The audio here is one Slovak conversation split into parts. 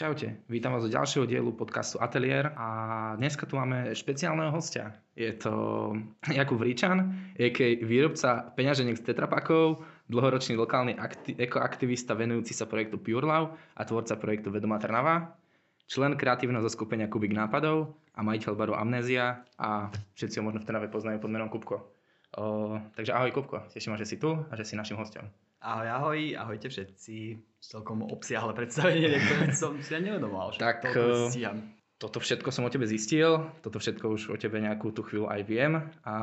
Čaute, vítam vás do ďalšieho dielu podcastu Atelier a dneska tu máme špeciálneho hostia. Je to Jakub Ríčan, je výrobca peňaženiek z tetrapakov, dlhoročný lokálny akti- ekoaktivista venujúci sa projektu Pure Love a tvorca projektu Vedomá Trnava, člen kreatívneho zoskupenia Kubik nápadov a majiteľ baru Amnézia a všetci ho možno v Trnave poznajú pod menom Kupko. O, takže ahoj Kupko, teším ma, že si tu a že si našim hostom. Ahoj, ahoj, ahojte všetci. Celkom obsiahle predstavenie, niektoré som si ja nevedomal. Tak eh, toto všetko som o tebe zistil, toto všetko už o tebe nejakú tú chvíľu aj viem a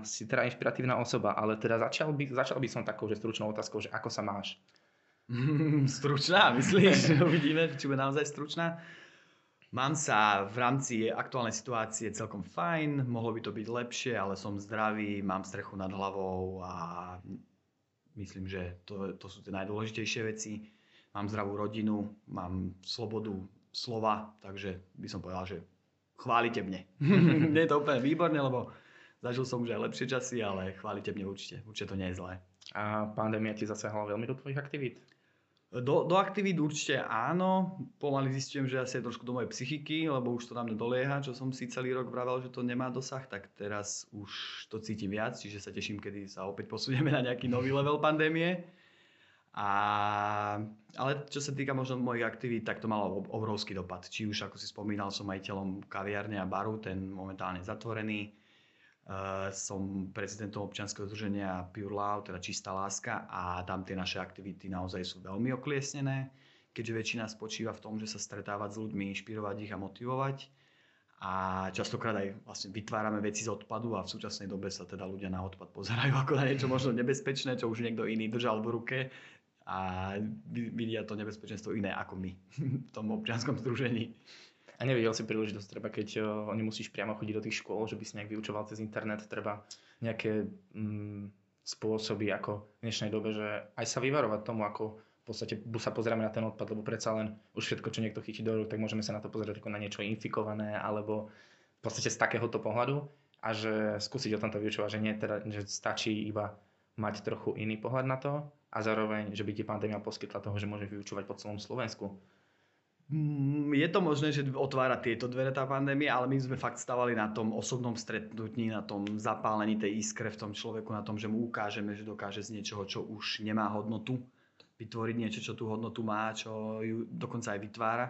si teda inšpiratívna osoba, ale teda začal by, začal by som takou, že stručnou otázkou, že ako sa máš? stručná, myslíš? Uvidíme, či bude naozaj stručná. Mám sa v rámci aktuálnej situácie celkom fajn, mohlo by to byť lepšie, ale som zdravý, mám strechu nad hlavou a Myslím, že to, to sú tie najdôležitejšie veci. Mám zdravú rodinu, mám slobodu slova, takže by som povedal, že chválite mne. nie je to úplne výborné, lebo zažil som už aj lepšie časy, ale chválite mne určite. Určite to nie je zlé. A pandémia ti zasahala veľmi do tvojich aktivít? Do, do aktivít určite áno. Pomaly zistujem, že asi je trošku do mojej psychiky, lebo už to na mňa dolieha, čo som si celý rok vravel, že to nemá dosah, tak teraz už to cítim viac, čiže sa teším, kedy sa opäť posunieme na nejaký nový level pandémie. A, ale čo sa týka možno mojich aktivít, tak to malo obrovský dopad. Či už, ako si spomínal, som majiteľom kaviárne a baru, ten momentálne zatvorený som prezidentom občianskeho združenia Pure Love, teda Čistá láska a tam tie naše aktivity naozaj sú veľmi okliesnené, keďže väčšina spočíva v tom, že sa stretávať s ľuďmi, inšpirovať ich a motivovať a častokrát aj vlastne vytvárame veci z odpadu a v súčasnej dobe sa teda ľudia na odpad pozerajú ako na niečo možno nebezpečné, čo už niekto iný držal v ruke a vidia to nebezpečenstvo iné ako my v tom občianskom združení. A nevidel si príležitosť, treba keď uh, nemusíš priamo chodiť do tých škôl, že by si nejak vyučoval cez internet, treba nejaké mm, spôsoby ako v dnešnej dobe, že aj sa vyvarovať tomu, ako v podstate sa pozrieme na ten odpad, lebo predsa len už všetko, čo niekto chytí do rúk, tak môžeme sa na to pozerať ako na niečo infikované, alebo v podstate z takéhoto pohľadu. A že skúsiť o tomto vyučovať, že nie teda, že stačí iba mať trochu iný pohľad na to a zároveň, že by ti pandémia poskytla toho, že môže vyučovať po celom Slovensku je to možné, že otvára tieto dvere tá pandémia, ale my sme fakt stavali na tom osobnom stretnutí, na tom zapálení tej iskre v tom človeku, na tom, že mu ukážeme, že dokáže z niečoho, čo už nemá hodnotu, vytvoriť niečo, čo tú hodnotu má, čo ju dokonca aj vytvára.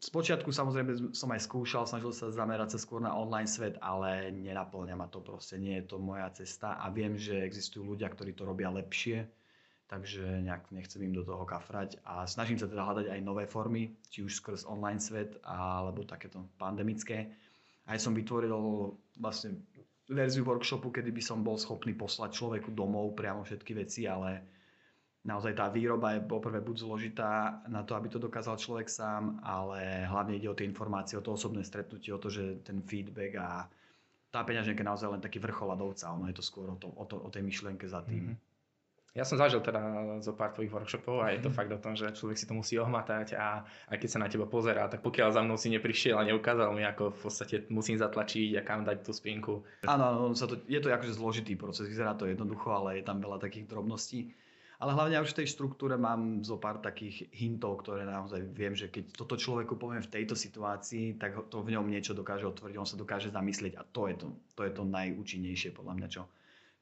Spočiatku samozrejme som aj skúšal, snažil sa zamerať sa skôr na online svet, ale nenaplňa ma to proste, nie je to moja cesta a viem, že existujú ľudia, ktorí to robia lepšie takže nejak nechcem im do toho kafrať a snažím sa teda hľadať aj nové formy, či už skrz online svet alebo takéto pandemické. Aj som vytvoril vlastne verziu workshopu, kedy by som bol schopný poslať človeku domov priamo všetky veci, ale naozaj tá výroba je poprvé buď zložitá na to, aby to dokázal človek sám, ale hlavne ide o tie informácie, o to osobné stretnutie, o to, že ten feedback a tá peňaženka je naozaj len taký vrchol ľadovca, ono je to skôr o, to, o, to, o tej myšlienke za tým. Mm-hmm. Ja som zažil teda zo pár tvojich workshopov a je to mm. fakt o tom, že človek si to musí ohmatať a aj keď sa na teba pozerá, tak pokiaľ za mnou si neprišiel a neukázal mi, ako v podstate musím zatlačiť a kam dať tú spinku. Áno, áno sa to, je to akože zložitý proces, vyzerá to jednoducho, ale je tam veľa takých drobností. Ale hlavne už v tej štruktúre mám zo pár takých hintov, ktoré naozaj viem, že keď toto človeku poviem v tejto situácii, tak to v ňom niečo dokáže otvoriť, on sa dokáže zamyslieť a to je to, to, je to najúčinnejšie podľa mňa, čo,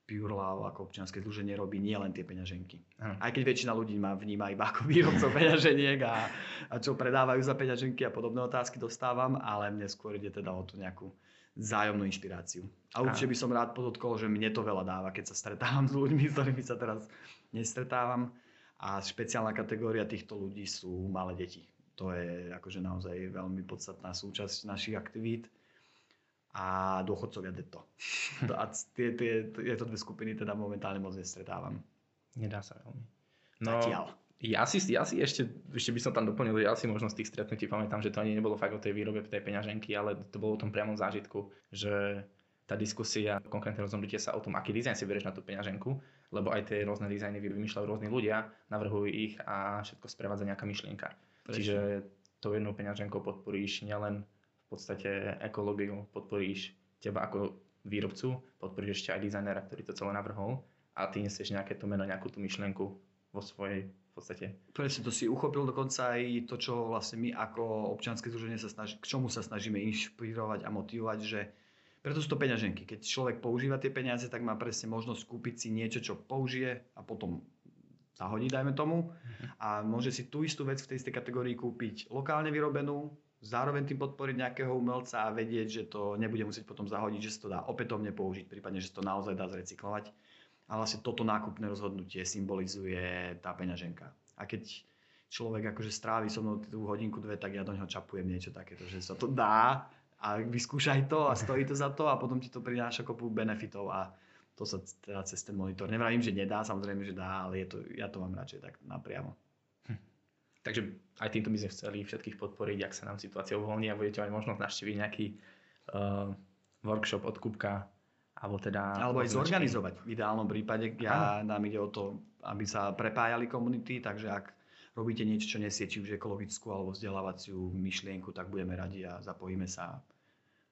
Pure Love ako občianske združenie robí nielen tie peňaženky. Hm. Aj keď väčšina ľudí ma vníma iba ako výrobcov peňaženiek a, a čo predávajú za peňaženky a podobné otázky dostávam, ale mne skôr ide teda o tú nejakú zájomnú inšpiráciu. A určite by som rád podotkol, že mne to veľa dáva, keď sa stretávam s ľuďmi, s ktorými sa teraz nestretávam. A špeciálna kategória týchto ľudí sú malé deti. To je akože naozaj veľmi podstatná súčasť našich aktivít a dôchodcovia detto. A tie, tie, tieto dve skupiny teda momentálne moc nestretávam. Nedá sa veľmi. No, Zatiaľ. Ja si, ja si ešte, ešte by som tam doplnil, ja si možno z tých stretnutí pamätám, že to ani nebolo fakt o tej výrobe tej peňaženky, ale to bolo o tom priamom zážitku, že tá diskusia, konkrétne rozhodnutie sa o tom, aký dizajn si berieš na tú peňaženku, lebo aj tie rôzne dizajny vymýšľajú rôzni ľudia, navrhujú ich a všetko sprevádza nejaká myšlienka. Prečo? Čiže tou jednou peňaženkou podporíš nielen podstate ekológiu, podporíš teba ako výrobcu, podporíš ešte aj dizajnera, ktorý to celé navrhol a ty nesieš nejaké to meno, nejakú tú myšlienku vo svojej, vo podstate. Presne, to si uchopil dokonca aj to, čo vlastne my ako občianske združenie sa snaží, k čomu sa snažíme inšpirovať a motivovať, že preto sú to peňaženky. Keď človek používa tie peniaze, tak má presne možnosť kúpiť si niečo, čo použije a potom zahodí, dajme tomu. A môže si tú istú vec v tej istej kategórii kúpiť lokálne vyrobenú, zároveň tým podporiť nejakého umelca a vedieť, že to nebude musieť potom zahodiť, že sa to dá opätovne použiť, prípadne, že sa to naozaj dá zrecyklovať. A vlastne toto nákupné rozhodnutie symbolizuje tá peňaženka. A keď človek akože strávi so mnou tú hodinku, dve, tak ja do neho čapujem niečo takéto, že sa to dá a vyskúšaj to a stojí to za to a potom ti to prináša kopu benefitov a to sa teda cez ten monitor. Nevravím, že nedá, samozrejme, že dá, ale je to, ja to mám radšej tak napriamo. Takže aj týmto by sme chceli všetkých podporiť, ak sa nám situácia uvoľní a budete mať možnosť navštíviť nejaký uh, workshop od Kupka alebo teda... Alebo aj zorganizovať v ideálnom prípade. Ja, nám ide o to, aby sa prepájali komunity, takže ak robíte niečo, čo nesie či už ekologickú alebo vzdelávaciu myšlienku, tak budeme radi a zapojíme sa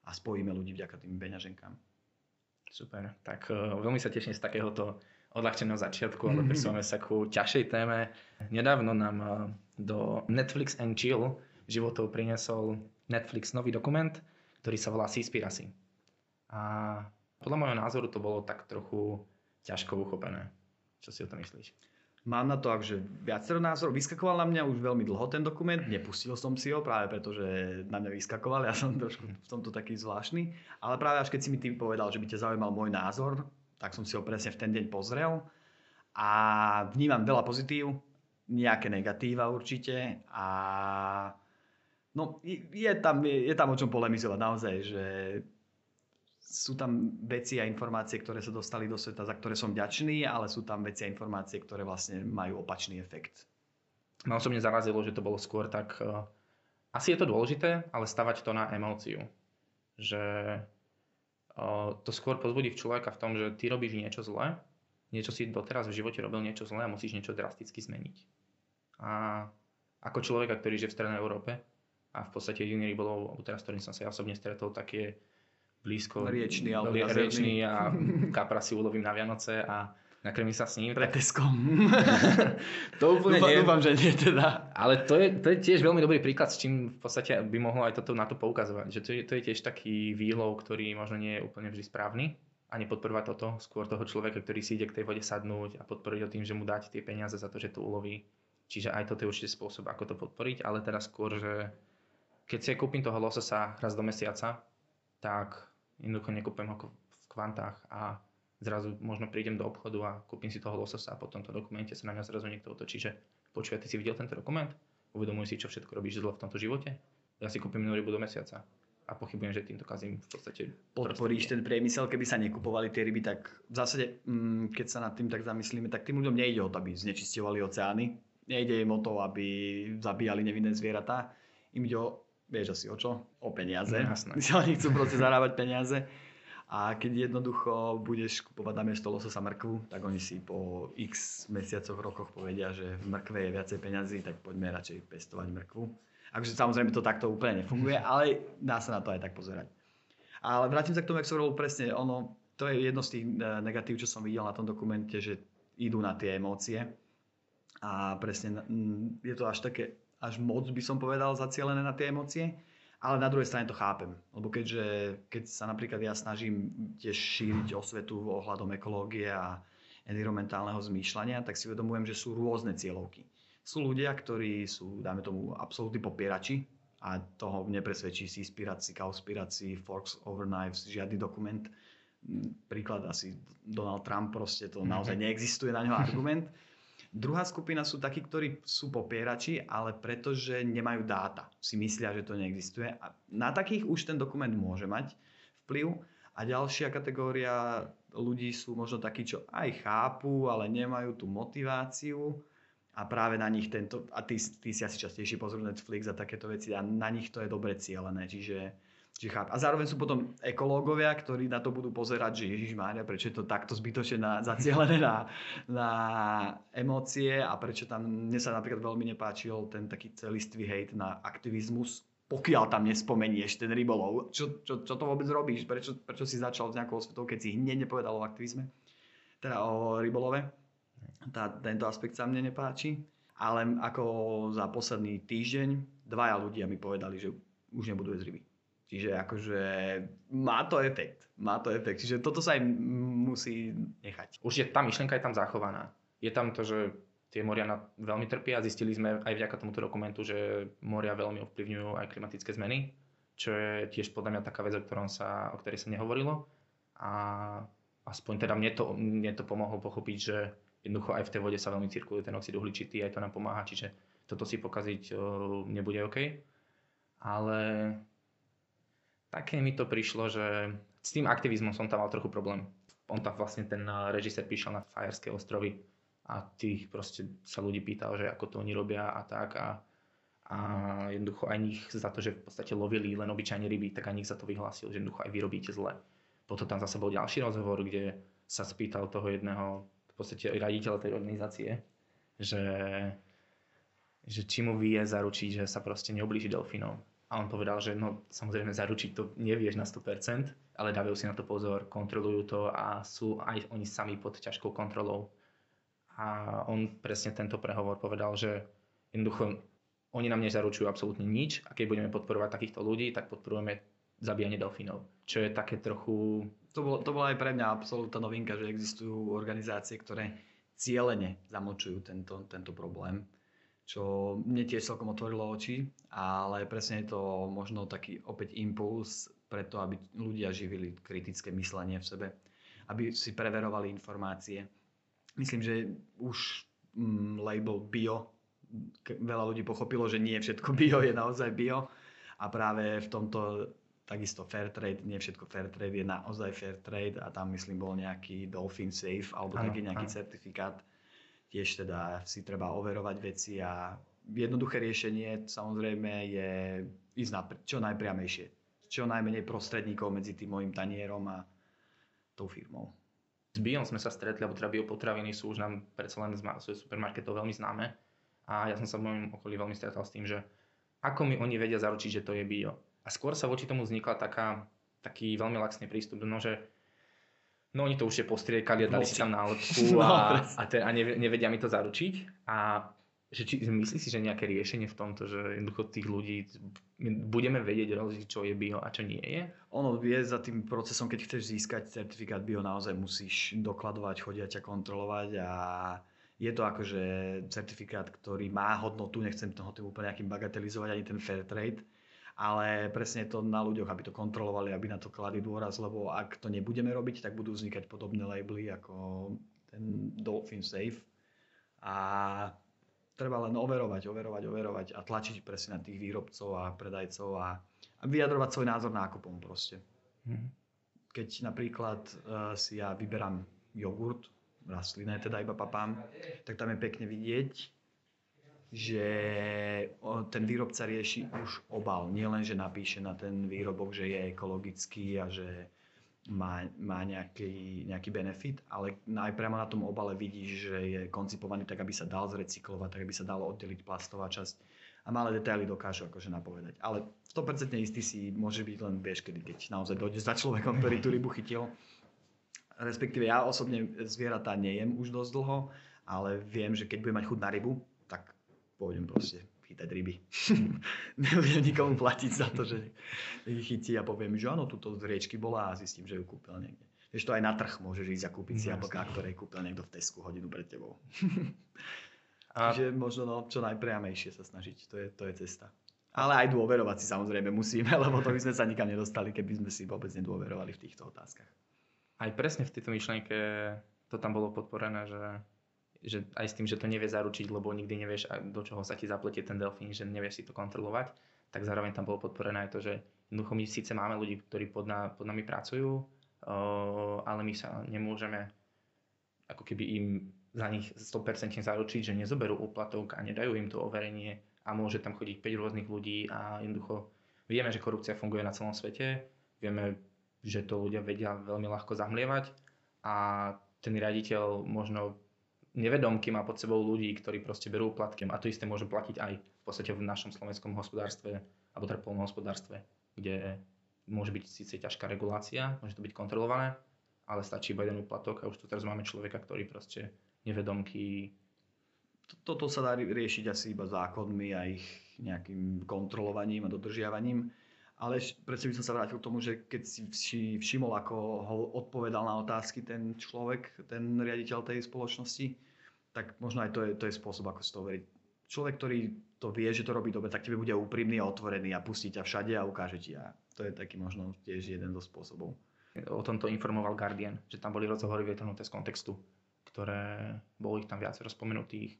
a spojíme ľudí vďaka tým peňaženkám. Super, tak uh, veľmi sa teším z takéhoto odľahčeného začiatku, ale presúvame sa ku ťažšej téme. Nedávno nám uh, do Netflix and Chill životov priniesol Netflix nový dokument, ktorý sa volá Seaspiracy. A podľa môjho názoru to bolo tak trochu ťažko uchopené. Čo si o to myslíš? Mám na to akže viacero názorov. Vyskakoval na mňa už veľmi dlho ten dokument, nepustil som si ho práve preto, že na mňa vyskakoval, ja som trošku v tomto taký zvláštny. Ale práve až keď si mi tým povedal, že by ťa zaujímal môj názor, tak som si ho presne v ten deň pozrel a vnímam veľa pozitív, nejaké negatíva určite a no, je, tam, je, je tam o čom polemizovať naozaj, že sú tam veci a informácie, ktoré sa dostali do sveta, za ktoré som vďačný, ale sú tam veci a informácie, ktoré vlastne majú opačný efekt. Ma osobne zarazilo, že to bolo skôr tak... Uh, asi je to dôležité, ale stavať to na emóciu. Že to skôr pozbudí v človeka v tom, že ty robíš niečo zlé, niečo si doteraz v živote robil niečo zlé a musíš niečo drasticky zmeniť. A ako človeka, ktorý žije v Strednej Európe a v podstate jediný rybolov, teraz ktorým som sa ja osobne stretol, tak je blízko riečný, alebo riečný a kapra si ulovím na Vianoce a nakrmím sa s ním. Pre Teskom. to úplne dúfam, nie. Dúfam, že nie teda. Ale to je, to je tiež veľmi dobrý príklad, s čím v podstate by mohlo aj toto na to poukazovať. Že to je, to je tiež taký výlov, ktorý možno nie je úplne vždy správny a nepodporovať toto, skôr toho človeka, ktorý si ide k tej vode sadnúť a podporiť ho tým, že mu dáte tie peniaze za to, že to uloví. Čiže aj toto je určite spôsob, ako to podporiť, ale teraz skôr, že keď si kúpim toho lososa raz do mesiaca, tak jednoducho nekúpem ho v kvantách a zrazu možno prídem do obchodu a kúpim si toho lososa a po tomto dokumente sa na mňa zrazu niekto otočí, že počúvaj, ty si videl tento dokument? Uvedomuj si, čo všetko robíš zle v tomto živote? Ja si kúpim rybu do mesiaca a pochybujem, že týmto kazím v podstate... Podporíš ten priemysel, keby sa nekupovali tie ryby, tak v zásade, mm, keď sa nad tým tak zamyslíme, tak tým ľuďom nejde o to, aby znečisťovali oceány, nejde im o to, aby zabíjali nevinné zvieratá, im ide o vieš asi o čo? O peniaze. No, jasné. Oni chcú proste zarábať peniaze. A keď jednoducho budeš kupovať na miesto lososa mrkvu, tak oni si po x mesiacoch, rokoch povedia, že v mrkve je viacej peňazí, tak poďme radšej pestovať mrkvu. Akože samozrejme to takto úplne nefunguje, ale dá sa na to aj tak pozerať. Ale vrátim sa k tomu, jak som hovoril presne, ono, to je jedno z tých e, negatív, čo som videl na tom dokumente, že idú na tie emócie. A presne je to až také až moc by som povedal zacielené na tie emócie, ale na druhej strane to chápem, lebo keďže keď sa napríklad ja snažím tiež šíriť osvetu ohľadom ekológie a environmentálneho zmýšľania, tak si uvedomujem, že sú rôzne cieľovky. Sú ľudia, ktorí sú, dáme tomu, absolútni popierači a toho nepresvedčí si inspirácii, kauspirácii, Forks over Knives, žiadny dokument. Príklad asi Donald Trump, proste to naozaj neexistuje na ňo argument. Druhá skupina sú takí, ktorí sú popierači, ale pretože nemajú dáta. Si myslia, že to neexistuje. A na takých už ten dokument môže mať vplyv. A ďalšia kategória ľudí sú možno takí, čo aj chápu, ale nemajú tú motiváciu a práve na nich tento, a ty, ty si asi častejšie pozrú Netflix a takéto veci a na nich to je dobre cieľené. Čiže Čiže cháp. A zároveň sú potom ekológovia, ktorí na to budú pozerať, že Ježiš Mária, prečo je to takto zbytočne na, zacielené na, na emócie a prečo tam, mne sa napríklad veľmi nepáčil ten taký celistvý hejt na aktivizmus, pokiaľ tam nespomenieš ten rybolov. Čo, čo, čo to vôbec robíš? Prečo, prečo si začal s nejakou osvetou, keď si hneď nepovedal o aktivizme? Teda o rybolove. Tá, tento aspekt sa mne nepáči. ale ako za posledný týždeň dvaja ľudia mi povedali, že už nebudú jesť ryby. Čiže akože má to efekt. Má to efekt. Čiže toto sa im musí nechať. Už je tá myšlienka je tam zachovaná. Je tam to, že tie moria na, veľmi trpia. Zistili sme aj vďaka tomuto dokumentu, že moria veľmi ovplyvňujú aj klimatické zmeny, čo je tiež podľa mňa taká vec, o, ktorom sa, o ktorej sa nehovorilo. A aspoň teda mne to, mne to pomohlo pochopiť, že jednoducho aj v tej vode sa veľmi cirkuluje ten oxid uhličitý, aj to nám pomáha, čiže toto si pokaziť nebude OK. Ale také mi to prišlo, že s tým aktivizmom som tam mal trochu problém. On tam vlastne ten režisér píšel na Fajerské ostrovy a tých proste sa ľudí pýtal, že ako to oni robia a tak a, a jednoducho aj nich za to, že v podstate lovili len obyčajne ryby, tak aj nich za to vyhlásil, že jednoducho aj vy robíte zle. Potom tam zase bol ďalší rozhovor, kde sa spýtal toho jedného v podstate raditeľa tej organizácie, že, že či mu vie zaručiť, že sa proste neoblíži delfínov. A on povedal, že no samozrejme zaručiť to nevieš na 100%, ale dávajú si na to pozor, kontrolujú to a sú aj oni sami pod ťažkou kontrolou. A on presne tento prehovor povedal, že jednoducho oni nám nezaručujú absolútne nič a keď budeme podporovať takýchto ľudí, tak podporujeme zabíjanie delfínov. Čo je také trochu... To bolo, to bola aj pre mňa absolútna novinka, že existujú organizácie, ktoré cieľene zamočujú tento, tento problém čo mne tiež celkom otvorilo oči, ale presne je to možno taký opäť impuls preto, aby ľudia živili kritické myslenie v sebe, aby si preverovali informácie. Myslím, že už mm, label bio, veľa ľudí pochopilo, že nie všetko bio je naozaj bio a práve v tomto takisto fair trade, nie všetko fair trade je naozaj fair trade a tam myslím bol nejaký Dolphin Safe alebo ano, taký nejaký ano. certifikát, tiež teda si treba overovať veci a jednoduché riešenie samozrejme je ísť na, čo najpriamejšie. Čo najmenej prostredníkov medzi tým môjim tanierom a tou firmou. S Biom sme sa stretli, alebo teda biopotraviny sú už nám predsa len z supermarketov veľmi známe. A ja som sa v mojom okolí veľmi stretal s tým, že ako mi oni vedia zaručiť, že to je bio. A skôr sa voči tomu vznikla taká, taký veľmi laxný prístup, no že No oni to už je postriekali a dali si tam nálepku no, a, a, te, a nevedia mi to zaručiť. A že či, myslíš si, že nejaké riešenie v tomto, že jednoducho tých ľudí budeme vedieť rozliť, čo je bio a čo nie je? Ono vie za tým procesom, keď chceš získať certifikát bio, naozaj musíš dokladovať, chodia ťa kontrolovať a je to akože certifikát, ktorý má hodnotu, nechcem toho tým úplne nejakým bagatelizovať ani ten fair trade, ale presne to na ľuďoch, aby to kontrolovali, aby na to kladli dôraz, lebo ak to nebudeme robiť, tak budú vznikať podobné labely ako ten Dolphin Safe a treba len overovať, overovať, overovať a tlačiť presne na tých výrobcov a predajcov a, a vyjadrovať svoj názor nákupom proste. Hmm. Keď napríklad uh, si ja vyberám jogurt, rastlinné teda iba papám, tak tam je pekne vidieť, že ten výrobca rieši už obal. Nie len, že napíše na ten výrobok, že je ekologický a že má, má nejaký, nejaký benefit, ale aj priamo na tom obale vidíš, že je koncipovaný tak, aby sa dal zrecyklovať, tak aby sa dalo oddeliť plastová časť a malé detaily dokážu akože napovedať. Ale 100% istý si môže byť len vieš, kedy, keď naozaj dojde za človekom, ktorý tú rybu chytil. Respektíve ja osobne zvieratá nejem už dosť dlho, ale viem, že keď budem mať chuť na rybu, pôjdem proste chytať ryby. Nebudem nikomu platiť za to, že ich chytí a poviem, že áno, túto z riečky bola a zistím, že ju kúpil niekde. Vieš, to aj na trh môžeš ísť a kúpiť si jablka, ktoré kúpil niekto v Tesku hodinu pred tebou. a... Čiže možno no, čo najpriamejšie sa snažiť, to je, to je cesta. Ale aj dôverovať si samozrejme musíme, lebo to by sme sa nikam nedostali, keby sme si vôbec nedôverovali v týchto otázkach. Aj presne v tejto myšlienke to tam bolo podporené, že že aj s tým, že to nevie zaručiť, lebo nikdy nevieš, do čoho sa ti zapletie ten delfín, že nevieš si to kontrolovať, tak zároveň tam bolo podporené aj to, že jednoducho my síce máme ľudí, ktorí pod, na, pod nami pracujú, ale my sa nemôžeme ako keby im za nich 100% zaručiť, že nezoberú úplatok a nedajú im to overenie a môže tam chodiť 5 rôznych ľudí a jednoducho vieme, že korupcia funguje na celom svete, vieme, že to ľudia vedia veľmi ľahko zamlievať a ten riaditeľ možno nevedomky má pod sebou ľudí, ktorí proste berú úplatky. A to isté môže platiť aj v podstate v našom slovenskom hospodárstve alebo teda polnohospodárstve, kde môže byť síce ťažká regulácia, môže to byť kontrolované, ale stačí iba jeden úplatok a už tu teraz máme človeka, ktorý proste nevedomky toto sa dá riešiť asi iba zákonmi a ich nejakým kontrolovaním a dodržiavaním. Ale predsa by som sa vrátil k tomu, že keď si všimol, ako ho odpovedal na otázky ten človek, ten riaditeľ tej spoločnosti, tak možno aj to je, to je spôsob, ako si to overiť. Človek, ktorý to vie, že to robí dobre, tak tebe bude úprimný a otvorený a pustí ťa všade a ukáže ti. A to je taký možno tiež jeden zo spôsobov. O tomto informoval Guardian, že tam boli rozhovory vytrhnuté z kontextu, ktoré bolo ich tam viacero spomenutých,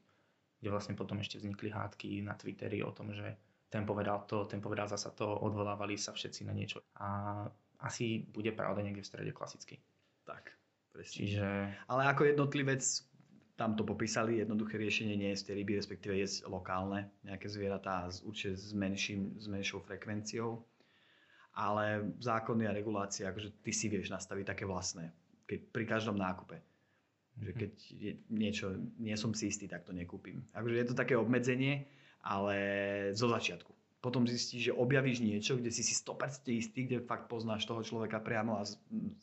kde vlastne potom ešte vznikli hádky na Twitteri o tom, že ten povedal to, ten povedal zasa to, odvolávali sa všetci na niečo. A asi bude pravda niekde v strede klasicky. Tak, presne. Čiže... Ale ako jednotlivec, tam to popísali, jednoduché riešenie nie je z tej ryby, respektíve je lokálne, nejaké zvieratá určite s, menším, s menšou frekvenciou. Ale zákony a regulácie, akože ty si vieš nastaviť také vlastné, keď, pri každom nákupe. Že mhm. keď je niečo, nie som si istý, tak to nekúpim. Akože je to také obmedzenie, ale zo začiatku. Potom zistíš, že objavíš niečo, kde si si 100% istý, kde fakt poznáš toho človeka priamo a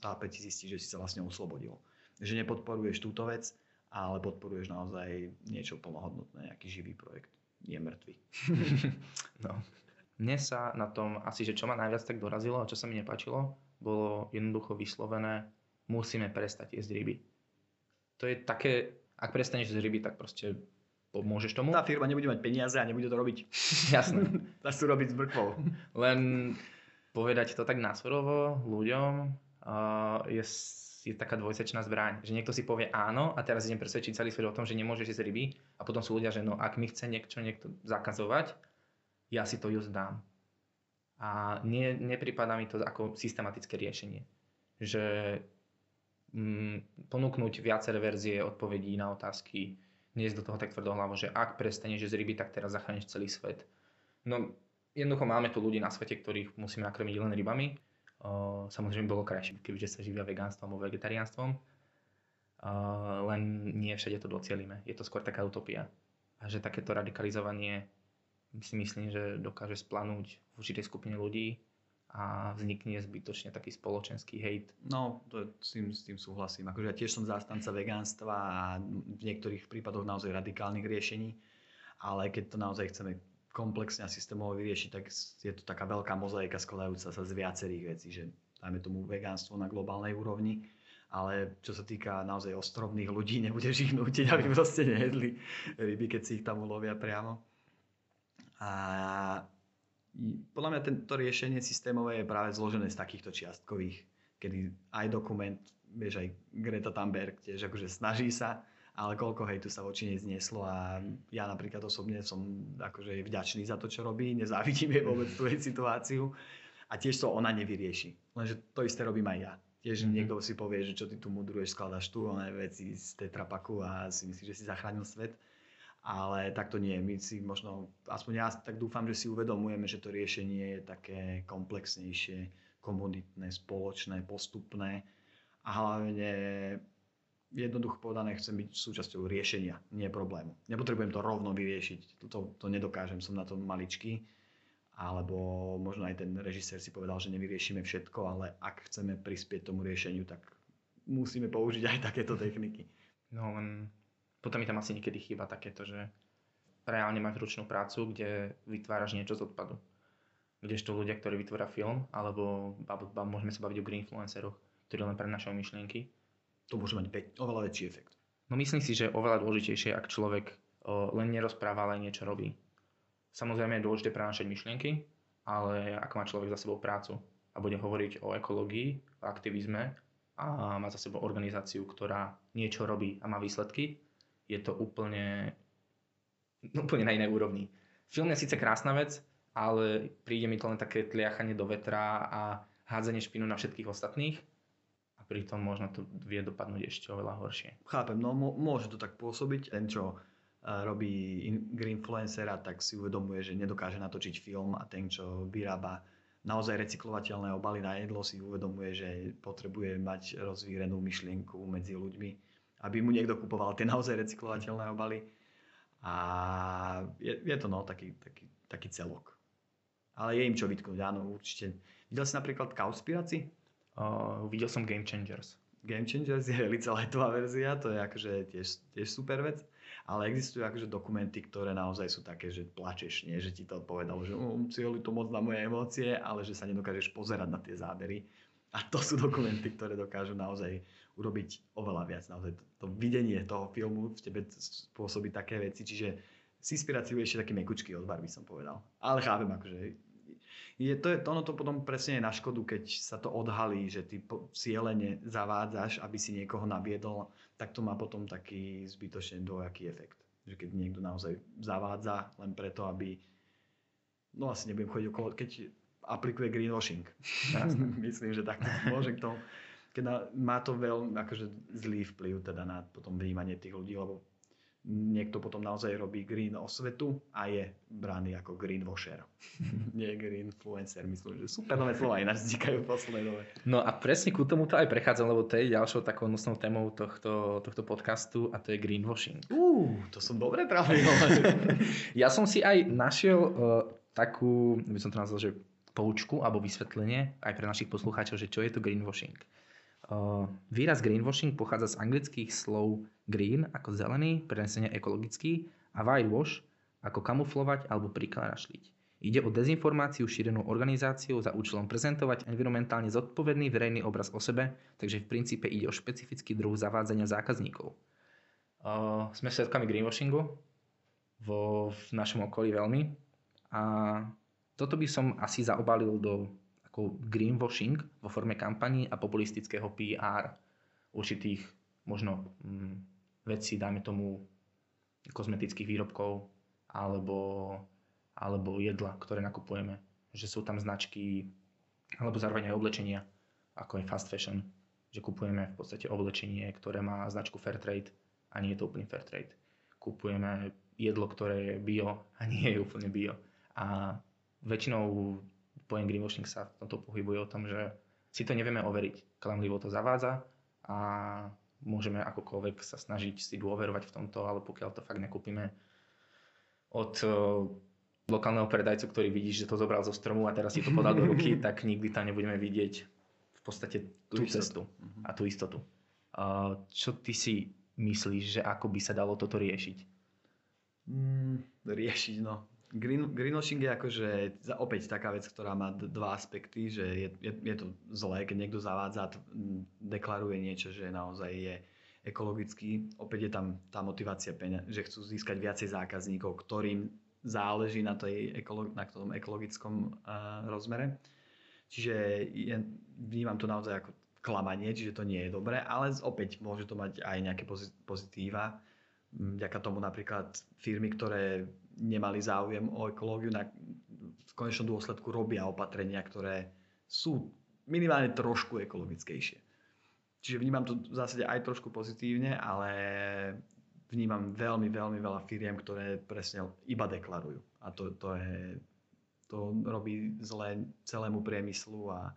zápäť zistíš, že si sa vlastne oslobodil. Že nepodporuješ túto vec, ale podporuješ naozaj niečo plnohodnotné, nejaký živý projekt. Nie mŕtvy. no. Mne sa na tom asi, že čo ma najviac tak dorazilo a čo sa mi nepáčilo, bolo jednoducho vyslovené, musíme prestať jesť ryby. To je také, ak prestaneš jesť ryby, tak proste pomôžeš tomu. Tá firma nebude mať peniaze a nebude to robiť. Jasné. Dá to robiť s brkvou. Len povedať to tak násorovo ľuďom uh, je, je taká dvojsečná zbraň. Že niekto si povie áno a teraz idem presvedčiť celý svet o tom, že nemôžeš jesť ryby a potom sú ľudia, že no ak mi chce niekto, niekto zakazovať, ja si to just dám. A nie, nepripadá mi to ako systematické riešenie. Že mm, ponúknuť viaceré verzie odpovedí na otázky, nie do toho tak tvrdohlavo, že ak prestaneš z ryby, tak teraz zachrániš celý svet. No jednoducho máme tu ľudí na svete, ktorých musíme nakrmiť len rybami. O, samozrejme bolo krajšie, kebyže sa živia vegánstvom alebo vegetariánstvom. O, len nie všade to docielime. Je to skôr taká utopia. A že takéto radikalizovanie si myslím, že dokáže splanúť v určitej skupine ľudí a vznikne zbytočne taký spoločenský hejt. No, to, s, tým, s tým súhlasím. Akože ja tiež som zástanca vegánstva a v niektorých prípadoch naozaj radikálnych riešení, ale keď to naozaj chceme komplexne a systémovo vyriešiť, tak je to taká veľká mozaika skladajúca sa z viacerých vecí, že dajme tomu vegánstvo na globálnej úrovni, ale čo sa týka naozaj ostrovných ľudí, nebudeš ich nútiť, aby proste nejedli ryby, keď si ich tam ulovia priamo. A podľa mňa tento riešenie systémové je práve zložené z takýchto čiastkových, kedy aj dokument, vieš, aj Greta Thunberg tiež akože snaží sa, ale koľko hejtu sa voči nej znieslo a ja napríklad osobne som akože vďačný za to, čo robí, nezávidím jej vôbec tú jej situáciu a tiež to ona nevyrieši. Lenže to isté robím aj ja. Tiež mm-hmm. niekto si povie, že čo ty tu mudruješ, skladaš tu oné veci z tetrapaku a si myslíš, že si zachránil svet ale tak to nie. My si možno, aspoň ja tak dúfam, že si uvedomujeme, že to riešenie je také komplexnejšie, komunitné, spoločné, postupné a hlavne jednoducho povedané chcem byť súčasťou riešenia, nie problému. Nepotrebujem to rovno vyriešiť, to, to nedokážem, som na to maličký. Alebo možno aj ten režisér si povedal, že nevyriešime všetko, ale ak chceme prispieť tomu riešeniu, tak musíme použiť aj takéto techniky. No len potom mi tam asi niekedy chýba takéto, že reálne máš ručnú prácu, kde vytváraš niečo z odpadu. Kdežto ľudia, ktorí vytvoria film, alebo, alebo môžeme sa baviť o green influenceroch, ktorí len prenašajú myšlienky. To môže mať oveľa väčší efekt. No myslím si, že oveľa dôležitejšie, ak človek o, len nerozpráva, ale niečo robí. Samozrejme je dôležité prenašať myšlienky, ale ak má človek za sebou prácu a bude hovoriť o ekológii, o aktivizme a má za sebou organizáciu, ktorá niečo robí a má výsledky, je to úplne, úplne na inej úrovni. Film je síce krásna vec, ale príde mi to len také tliachanie do vetra a hádzanie špinu na všetkých ostatných a pritom možno to vie dopadnúť ešte oveľa horšie. Chápem, no môže to tak pôsobiť. Ten, čo e, robí greenfluencera, tak si uvedomuje, že nedokáže natočiť film a ten, čo vyrába naozaj recyklovateľné obaly na jedlo, si uvedomuje, že potrebuje mať rozvírenú myšlienku medzi ľuďmi aby mu niekto kupoval tie naozaj recyklovateľné obaly. A je, je to no, taký, taký, taký celok. Ale je im čo vytknúť, áno, určite. Videl si napríklad Cowspiracy? Uh, videl som Game Changers. Game Changers je lica letová verzia, to je akože tiež, tiež super vec. Ale existujú akože dokumenty, ktoré naozaj sú také, že plačeš, nie že ti to odpovedalo, že um, cieľujú to moc na moje emócie, ale že sa nedokážeš pozerať na tie zábery. A to sú dokumenty, ktoré dokážu naozaj urobiť oveľa viac. Naozaj to, to videnie toho filmu v tebe spôsobí také veci, čiže z inspiráciu ešte taký mekučký odvar by som povedal. Ale chápem, akože je to, to, ono to potom presne je na škodu, keď sa to odhalí, že ty cieľene zavádzaš, aby si niekoho naviedol, tak to má potom taký zbytočne dvojaký efekt. Že keď niekto naozaj zavádza len preto, aby no asi nebudem chodiť okolo, keď aplikuje greenwashing. Myslím, že tak môže k tomu. Keď má to veľmi akože zlý vplyv teda na potom vnímanie tých ľudí, lebo niekto potom naozaj robí green osvetu a je braný ako greenwasher. Nie green influencer, myslím, že super nové slova ináč vznikajú dobe. No a presne ku tomuto aj prechádzam, lebo to je ďalšou takou nosnou témou tohto, tohto podcastu a to je greenwashing. Uh, to som dobre trafil. ja som si aj našiel uh, takú, by som to nazval, že poučku alebo vysvetlenie aj pre našich poslucháčov, že čo je to greenwashing. Výraz greenwashing pochádza z anglických slov green ako zelený, prenesenie ekologický a whitewash ako kamuflovať alebo priklarašliť. Ide o dezinformáciu šírenú organizáciou za účelom prezentovať environmentálne zodpovedný verejný obraz o sebe, takže v princípe ide o špecifický druh zavádzania zákazníkov. Uh, sme svetkami greenwashingu vo, v našom okolí veľmi a toto by som asi zaobalil do ako greenwashing vo forme kampaní a populistického PR určitých možno mm, vecí, dajme tomu kozmetických výrobkov alebo, alebo jedla, ktoré nakupujeme. Že sú tam značky alebo zároveň aj oblečenia, ako je fast fashion, že kupujeme v podstate oblečenie, ktoré má značku Fairtrade a nie je to úplne Fairtrade. Kupujeme jedlo, ktoré je bio a nie je úplne bio. A väčšinou pojem greenwashing sa v tomto pohybuje o tom, že si to nevieme overiť. Klamlivo to zavádza a môžeme akokoľvek sa snažiť si dôverovať v tomto, ale pokiaľ to fakt nekúpime od eh, lokálneho predajcu, ktorý vidí, že to zobral zo stromu a teraz si to podal do ruky, tak nikdy tam nebudeme vidieť v podstate tú, tú cestu a tú istotu. Čo ty si myslíš, že ako by sa dalo toto riešiť? Mm, riešiť, no. Green, greenwashing je akože opäť taká vec, ktorá má dva aspekty, že je, je, je to zlé, keď niekto zavádza, deklaruje niečo, že naozaj je ekologický. Opäť je tam tá motivácia, že chcú získať viacej zákazníkov, ktorým záleží na, tej na tom ekologickom uh, rozmere. Čiže je, vnímam to naozaj ako klamanie, čiže to nie je dobré, ale opäť môže to mať aj nejaké pozitíva. Vďaka tomu napríklad firmy, ktoré nemali záujem o ekológiu, na, v konečnom dôsledku robia opatrenia, ktoré sú minimálne trošku ekologickejšie. Čiže vnímam to v zásade aj trošku pozitívne, ale vnímam veľmi, veľmi veľa firiem, ktoré presne iba deklarujú. A to, to, je, to robí zle celému priemyslu a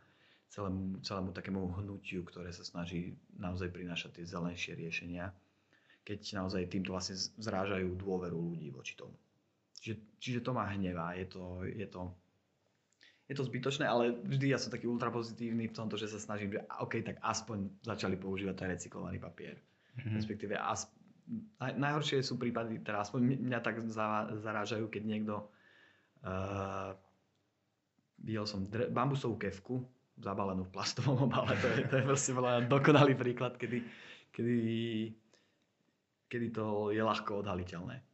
celému, celému takému hnutiu, ktoré sa snaží naozaj prinášať tie zelenšie riešenia, keď naozaj týmto vlastne zrážajú dôveru ľudí voči tomu. Čiže, čiže to ma hnevá, je to, je to, je to zbytočné, ale vždy ja som taký ultrapozitívny v tomto, že sa snažím, že OK, tak aspoň začali používať ten recyklovaný papier. Mm-hmm. Respektíve as, naj, najhoršie sú prípady, teda aspoň mňa tak zarážajú, keď niekto uh, videl som dre, bambusovú kevku zabalenú v plastovom obale, to je, to je proste dokonalý príklad, kedy, kedy, kedy to je ľahko odhaliteľné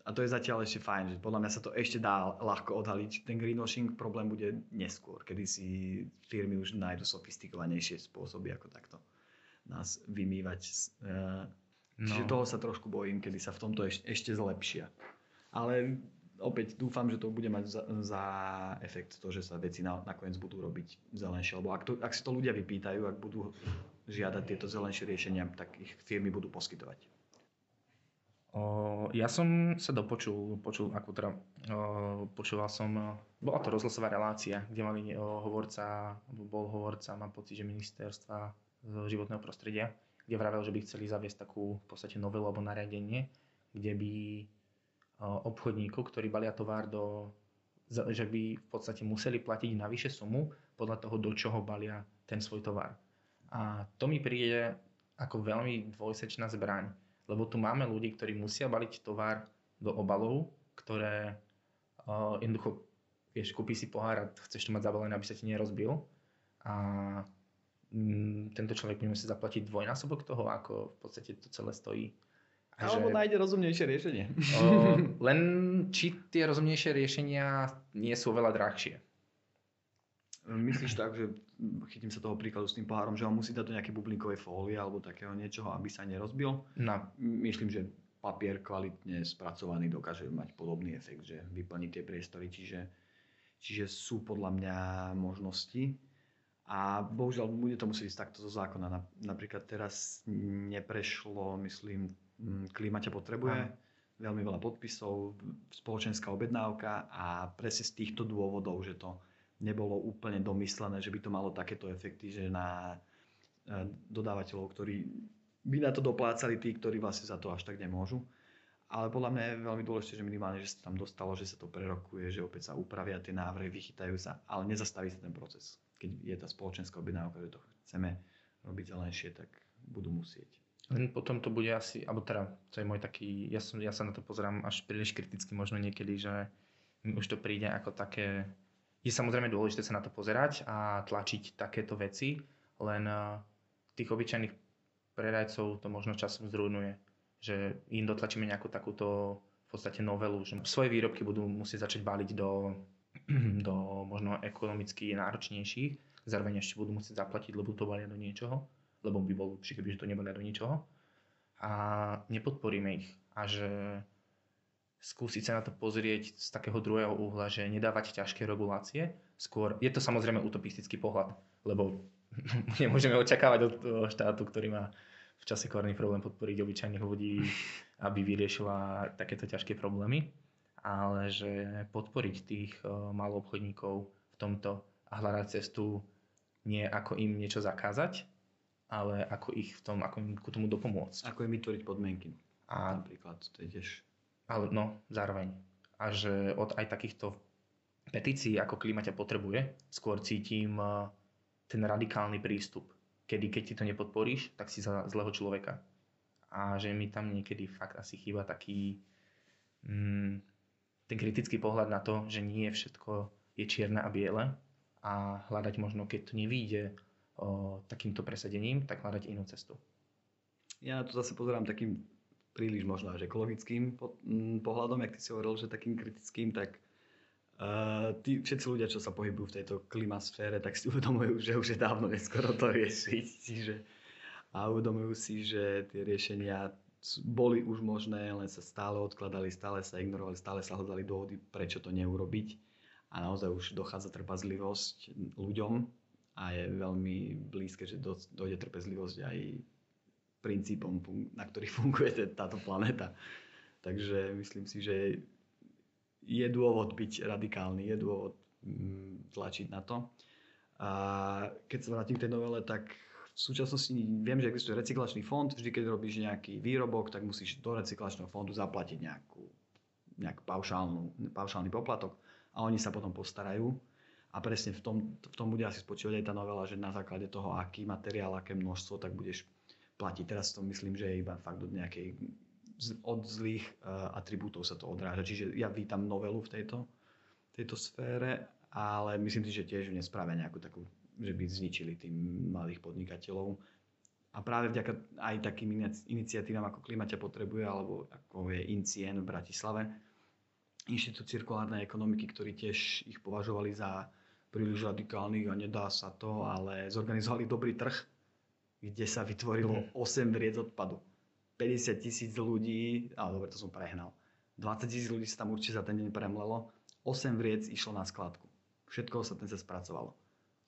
a to je zatiaľ ešte fajn, že podľa mňa sa to ešte dá ľahko odhaliť. Ten greenwashing problém bude neskôr, kedy si firmy už nájdu sofistikovanejšie spôsoby, ako takto nás vymývať. Čiže no. toho sa trošku bojím, kedy sa v tomto ešte, ešte zlepšia. Ale opäť dúfam, že to bude mať za, za efekt to, že sa veci na, nakoniec budú robiť zelenšie. Lebo ak, to, ak si to ľudia vypýtajú, ak budú žiadať tieto zelenšie riešenia, tak ich firmy budú poskytovať. Ja som sa dopočul, počul, ako teda, počúval som, bola to rozhlasová relácia, kde mali hovorca, bol hovorca, mám pocit, že ministerstva životného prostredia, kde vravel, že by chceli zaviesť takú v podstate novelu alebo nariadenie, kde by obchodníkov, ktorí balia tovar do, že by v podstate museli platiť navyše sumu podľa toho, do čoho balia ten svoj tovar. A to mi príde ako veľmi dvojsečná zbraň Lebo tu máme ľudí, ktorí musia baliť tovar do obalov, ktoré uh, jednoducho, vieš, kúpi si pohár a chceš to mať zabalené, aby sa ti nerozbil. A mm, tento človek bude musieť zaplatiť dvojnásobok toho, ako v podstate to celé stojí. A Alebo že, nájde rozumnejšie riešenie. O, len či tie rozumnejšie riešenia nie sú veľa drahšie. Myslíš tak, že chytím sa toho príkladu s tým pohárom, že ho musí dať do nejakej bublinkovej fólie alebo takého niečoho, aby sa nerozbil? No. Myslím, že papier kvalitne spracovaný dokáže mať podobný efekt, že vyplní tie priestory, čiže, čiže sú podľa mňa možnosti. A bohužiaľ bude to musieť ísť takto zo zákona. Napríklad teraz neprešlo, myslím, klíma ťa potrebuje, veľmi veľa podpisov, spoločenská objednávka a presne z týchto dôvodov, že to nebolo úplne domyslené, že by to malo takéto efekty, že na e, dodávateľov, ktorí by na to doplácali tí, ktorí vlastne za to až tak nemôžu. Ale podľa mňa je veľmi dôležité, že minimálne, že sa tam dostalo, že sa to prerokuje, že opäť sa upravia tie návrhy, vychytajú sa, ale nezastaví sa ten proces. Keď je tá spoločenská objednávka, že to chceme robiť zelenšie, tak budú musieť. Len potom to bude asi, alebo teda, to je môj taký, ja, som, ja sa na to pozerám až príliš kriticky možno niekedy, že mi už to príde ako také je samozrejme dôležité sa na to pozerať a tlačiť takéto veci, len eh, tých obyčajných predajcov to možno časom zrujnuje, že im dotlačíme nejakú takúto v podstate novelu, že svoje výrobky budú musieť začať baliť do, do možno ekonomicky náročnejších, zároveň ešte budú musieť zaplatiť, lebo to balia do niečoho, lebo by bolo lepšie, keby to nebalia do ničoho a nepodporíme ich. A že skúsiť sa na to pozrieť z takého druhého uhla, že nedávať ťažké regulácie. Skôr, je to samozrejme utopistický pohľad, lebo nemôžeme očakávať od štátu, ktorý má v čase korný problém podporiť obyčajných ľudí, aby vyriešila takéto ťažké problémy, ale že podporiť tých eh, malou obchodníkov v tomto a hľadať cestu nie ako im niečo zakázať, ale ako ich v tom, ako im k tomu dopomôcť. Ako im vytvoriť podmienky. A, napríklad, to je tiež ale no, zároveň. A že od aj takýchto petícií, ako klíma potrebuje, skôr cítim eh, ten radikálny prístup. Kedy, keď ti to nepodporíš, tak si za zlého človeka. A že mi tam niekedy fakt asi chýba taký mm, ten kritický pohľad na to, že nie všetko je čierne a biele a hľadať možno, keď to nevíde o, takýmto presadením, tak hľadať inú cestu. Ja na to zase pozerám takým príliš možno až ekologickým pohľadom, jak ty si hovoril, že takým kritickým, tak uh, tí všetci ľudia, čo sa pohybujú v tejto klimasfére, tak si uvedomujú, že už je dávno neskoro to riešiť. Čiže, a uvedomujú si, že tie riešenia boli už možné, len sa stále odkladali, stále sa ignorovali, stále sa hľadali dôvody, prečo to neurobiť. A naozaj už dochádza trpazlivosť ľuďom a je veľmi blízke, že dojde trpezlivosť aj princípom, na ktorých funguje táto planéta. Takže myslím si, že je dôvod byť radikálny, je dôvod mm, tlačiť na to. A keď sa vrátim k tej novele, tak v súčasnosti viem, že existuje recyklačný fond. Vždy, keď robíš nejaký výrobok, tak musíš do recyklačného fondu zaplatiť nejakú, nejakú paušálnu, paušálny poplatok a oni sa potom postarajú. A presne v tom, v tom bude asi spočívať aj tá novela, že na základe toho, aký materiál, aké množstvo, tak budeš platí. Teraz to myslím, že je iba fakt od nejakej od zlých uh, atribútov sa to odráža. Čiže ja vítam novelu v tejto, tejto sfére, ale myslím si, že tiež nespravia nejakú takú, že by zničili tým malých podnikateľov. A práve vďaka aj takým iniciatívam ako Klimaťa potrebuje, alebo ako je INCIEN v Bratislave, Inštitút cirkulárnej ekonomiky, ktorí tiež ich považovali za príliš radikálnych a nedá sa to, ale zorganizovali dobrý trh kde sa vytvorilo 8 mhm. vriec odpadu. 50 tisíc ľudí, ale dobre, to som prehnal. 20 tisíc ľudí sa tam určite za ten deň premlelo. 8 vriec išlo na skladku. Všetko sa ten sa spracovalo.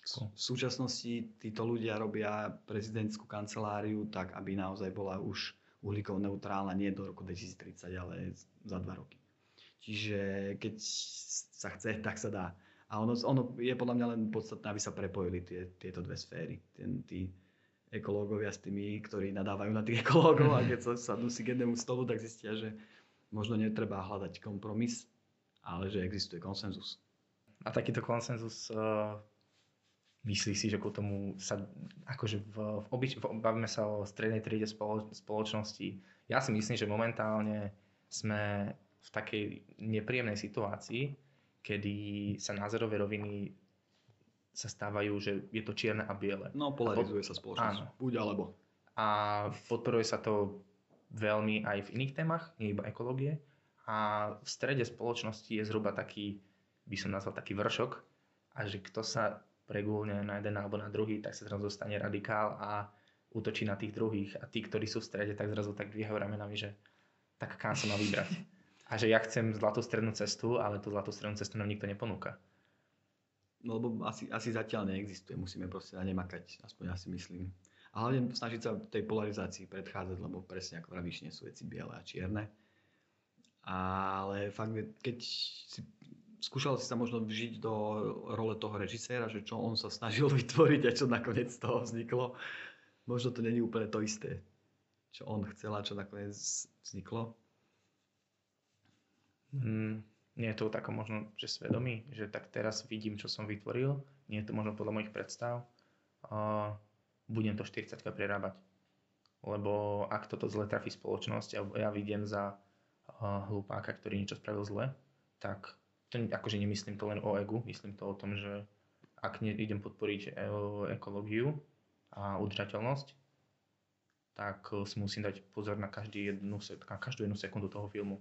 V súčasnosti títo ľudia robia prezidentskú kanceláriu tak, aby naozaj bola už uhlíkov neutrálna nie do roku 2030, ale za dva roky. Čiže keď sa chce, tak sa dá. A ono, ono je podľa mňa len podstatné, aby sa prepojili tie, tieto dve sféry. Ten, tí, ekológovia s tými, ktorí nadávajú na tých ekológov a keď sa si k jednému stolu, tak zistia, že možno netreba hľadať kompromis, ale že existuje konsenzus. A takýto konsenzus uh, myslí si, že ku tomu sa, akože v, v, obyč, v, bavíme sa o strednej triede spolo, spoločnosti. Ja si myslím, že momentálne sme v takej nepríjemnej situácii, kedy sa názorové roviny sa stávajú, že je to čierne a biele. No, polarizuje sa spoločnosť. Áno. Buď alebo. A podporuje sa to veľmi aj v iných témach, nie iba ekológie. A v strede spoločnosti je zhruba taký, by som nazval taký vršok, a že kto sa pregúlne na jeden alebo na druhý, tak sa zrazu dostane radikál a útočí na tých druhých. A tí, ktorí sú v strede, tak zrazu tak dvíhajú ramenami, že tak kam sa má vybrať. A že ja chcem zlatú strednú cestu, ale tú zlatú strednú cestu nám nikto neponúka. No lebo asi, asi zatiaľ neexistuje, musíme proste na ne makať, aspoň ja si myslím. A hlavne snažiť sa tej polarizácii predchádzať, lebo presne ako vravíš, nie sú veci biele a čierne. Ale fakt, keď si skúšal si sa možno vžiť do role toho režiséra, že čo on sa snažil vytvoriť a čo nakoniec z toho vzniklo, možno to není úplne to isté, čo on chcel a čo nakoniec vzniklo. Mm, nie je to tako možno, že svedomí, že tak teraz vidím, čo som vytvoril, nie je to možno podľa mojich predstav, a budem to 40 prerábať. Lebo ak toto zle trafí spoločnosť a ja vidím za hlupáka, ktorý niečo spravil zle, tak to akože nemyslím to len o egu, myslím to o tom, že ak idem podporiť e, ekológiu a udržateľnosť, tak si musím dať pozor na, každý jednu, na každú jednu sekundu toho filmu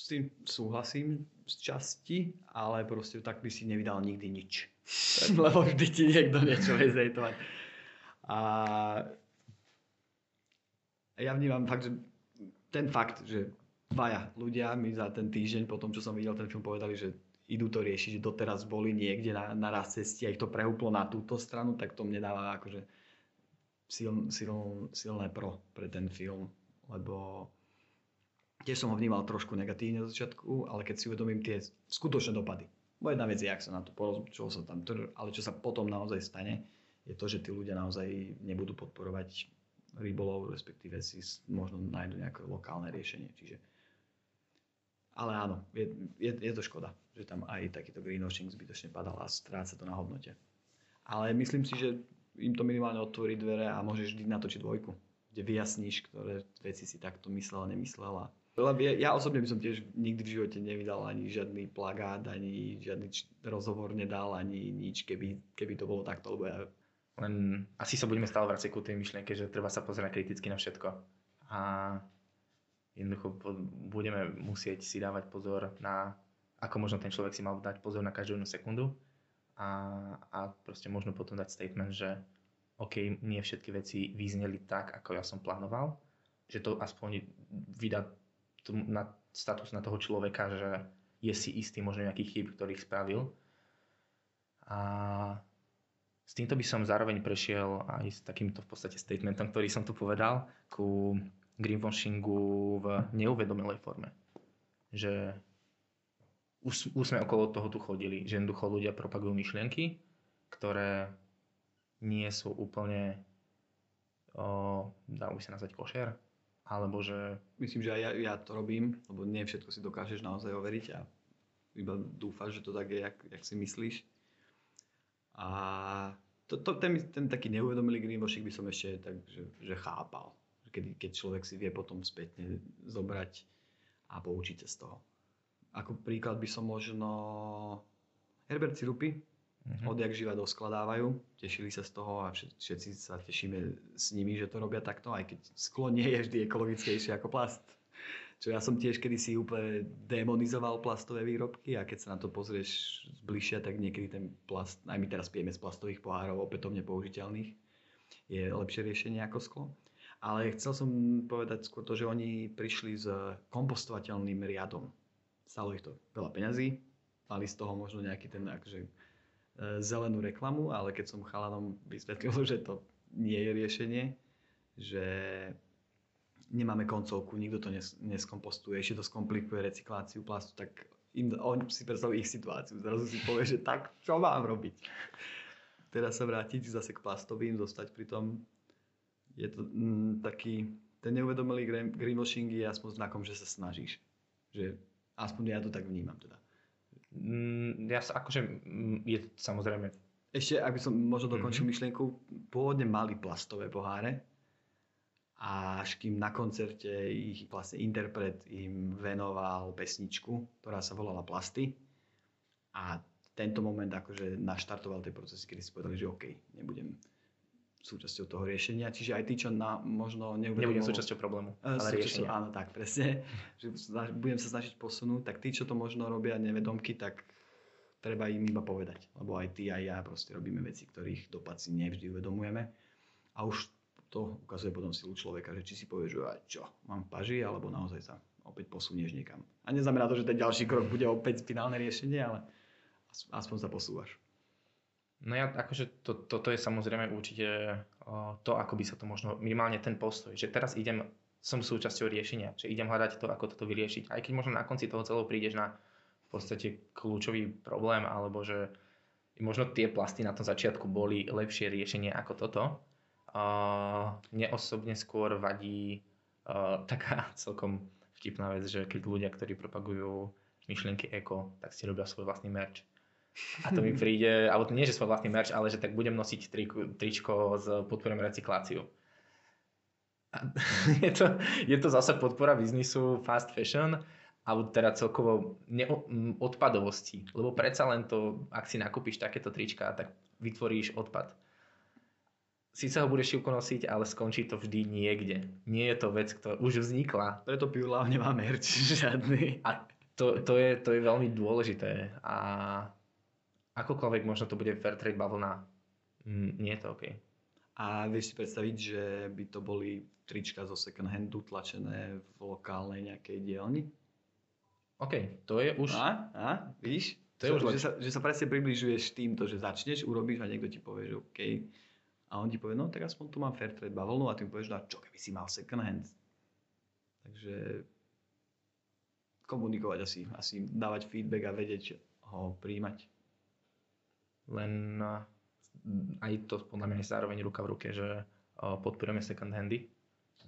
s tým súhlasím z časti, ale proste tak by si nevydal nikdy nič. Lebo vždy ti niekto niečo vie. A ja vnímam fakt, že ten fakt, že dvaja ľudia mi za ten týždeň po tom, čo som videl ten film, povedali, že idú to riešiť, že doteraz boli niekde na, na raz cesti a ich to prehúplo na túto stranu, tak to mne dáva akože sil, sil, silné pro pre ten film, lebo tiež som ho vnímal trošku negatívne od začiatku, ale keď si uvedomím tie skutočné dopady. Bo jedna vec je, ak sa na to porozum, čo sa tam ale čo sa potom naozaj stane, je to, že tí ľudia naozaj nebudú podporovať rybolov, respektíve si možno nájdu nejaké lokálne riešenie. Čiže... Ale áno, je, je, je to škoda, že tam aj takýto greenwashing zbytočne padal a stráca to na hodnote. Ale myslím si, že im to minimálne otvorí dvere a môžeš vždy natočiť dvojku, kde vyjasníš, ktoré veci si takto myslel a nemyslel a lebo ja, ja osobne by som tiež nikdy v živote nevydal ani žiadny plagát, ani žiadny rozhovor nedal, ani nič, keby, keby to bolo takto, lebo ja... Len asi sa budeme stále vrácať ku tej myšlienke, že treba sa pozerať kriticky na všetko. A jednoducho budeme musieť si dávať pozor na, ako možno ten človek si mal dať pozor na každú jednu sekundu a, a proste možno potom dať statement, že OK, nie všetky veci vyzneli tak, ako ja som plánoval, že to aspoň vydá na status na toho človeka, že je si istý možno nejakých chyb, ktorých spravil. A s týmto by som zároveň prešiel aj s takýmto v podstate statementom, ktorý som tu povedal, ku greenwashingu v neuvedomilej forme. Že už, už sme okolo toho tu chodili, že jednoducho ľudia propagujú myšlienky, ktoré nie sú úplne, o, dá by sa nazvať košer, alebo že... Myslím, že aj ja, ja to robím, lebo nie všetko si dokážeš naozaj overiť a iba dúfaš, že to tak je, jak, jak si myslíš. A to, to, ten, ten taký neuvedomilý greenwashing by som ešte tak, že, že chápal. Keď, keď človek si vie potom spätne zobrať a poučiť sa z toho. Ako príklad by som možno Herbert Sirupy, Mm-hmm. Odjak živa doskladávajú, tešili sa z toho a všetci sa tešíme s nimi, že to robia takto, aj keď sklo nie je vždy ekologickejšie ako plast. Čo ja som tiež kedysi úplne demonizoval plastové výrobky a keď sa na to pozrieš zbližšia, tak niekedy ten plast, aj my teraz pijeme z plastových pohárov opätovne použiteľných, je lepšie riešenie ako sklo. Ale chcel som povedať skôr to, že oni prišli s kompostovateľným riadom. Stalo ich to veľa peňazí, mali z toho možno nejaký ten akože, zelenú reklamu, ale keď som chalanom vysvetlil, že to nie je riešenie, že nemáme koncovku, nikto to nes- neskompostuje, ešte to skomplikuje recykláciu plastu, tak im, on si predstaví ich situáciu. Zrazu si povie, že tak, čo mám robiť? Teraz sa vrátiť zase k plastovým, zostať pri tom. Je to mm, taký, ten neuvedomelý greenwashing je aspoň znakom, že sa snažíš. Že aspoň ja to tak vnímam teda ja sa akože, mm, je samozrejme, Ešte, aby som možno dokončil myšlienku, pôvodne mali plastové poháre, a až kým na koncerte ich vlastne interpret im venoval pesničku, ktorá sa volala Plasty. A tento moment akože naštartoval tie procesy, kedy si povedali, že OK, nebudem súčasťou toho riešenia. Čiže aj tí, čo na, možno neuvedomujú... nebudem súčasťou problému, Eh, ale súčasťou- riešenia. Áno, tak presne. Že budem sa snažiť posunúť, tak tí, čo to možno robia nevedomky, tak treba im iba povedať. Lebo aj ty, aj ja proste robíme veci, ktorých dopad si nevždy uvedomujeme. A už to ukazuje potom silu človeka, že či si povieš, že čo, mám paži, alebo naozaj sa opäť posunieš niekam. A neznamená to, že ten ďalší krok bude opäť finálne riešenie, ale as- aspoň sa posúvaš. No ja akože to, toto je samozrejme určite to, ako by sa to možno, minimálne ten postoj, že teraz idem, som súčasťou riešenia, že idem hľadať to, ako toto vyriešiť. Aj keď možno na konci toho celého prídeš na v podstate kľúčový problém, alebo že možno tie plasty na tom začiatku boli lepšie riešenie ako toto. Uh, mne osobne skôr vadí taká celkom vtipná vec, že keď ľudia, ktorí propagujú myšlienky eko, tak si robia svoj vlastný merch. A to mi príde, alebo to nie, že svoj vlastný merch, ale že tak budem nosiť triku, tričko s podporom recykláciu. A je, to, je to zase podpora biznisu fast fashion, alebo teda celkovo neo- odpadovosti. Lebo predsa len to, ak si nakúpiš takéto trička, tak vytvoríš odpad. Sice ho budeš šivko nosiť, ale skončí to vždy niekde. Nie je to vec, ktorá už vznikla Preto Pure Love nemá merch žiadny. a to, to, je, to je veľmi dôležité. A akokoľvek možno to bude fair trade bavlna, mm, nie je to OK. A vieš si predstaviť, že by to boli trička zo second handu tlačené v lokálnej nejakej dielni? OK, to je už... A? A? Víš? To je už že, sa, že sa presne približuješ týmto, že začneš, urobíš a niekto ti povie, že OK. A on ti povie, no tak aspoň tu mám fair trade bavlnu a ty mu povieš, no a čo keby si mal second hand? Takže komunikovať asi, asi dávať feedback a vedieť ho príjmať. Len aj to podľa mňa je zároveň ruka v ruke, že podporujeme second handy.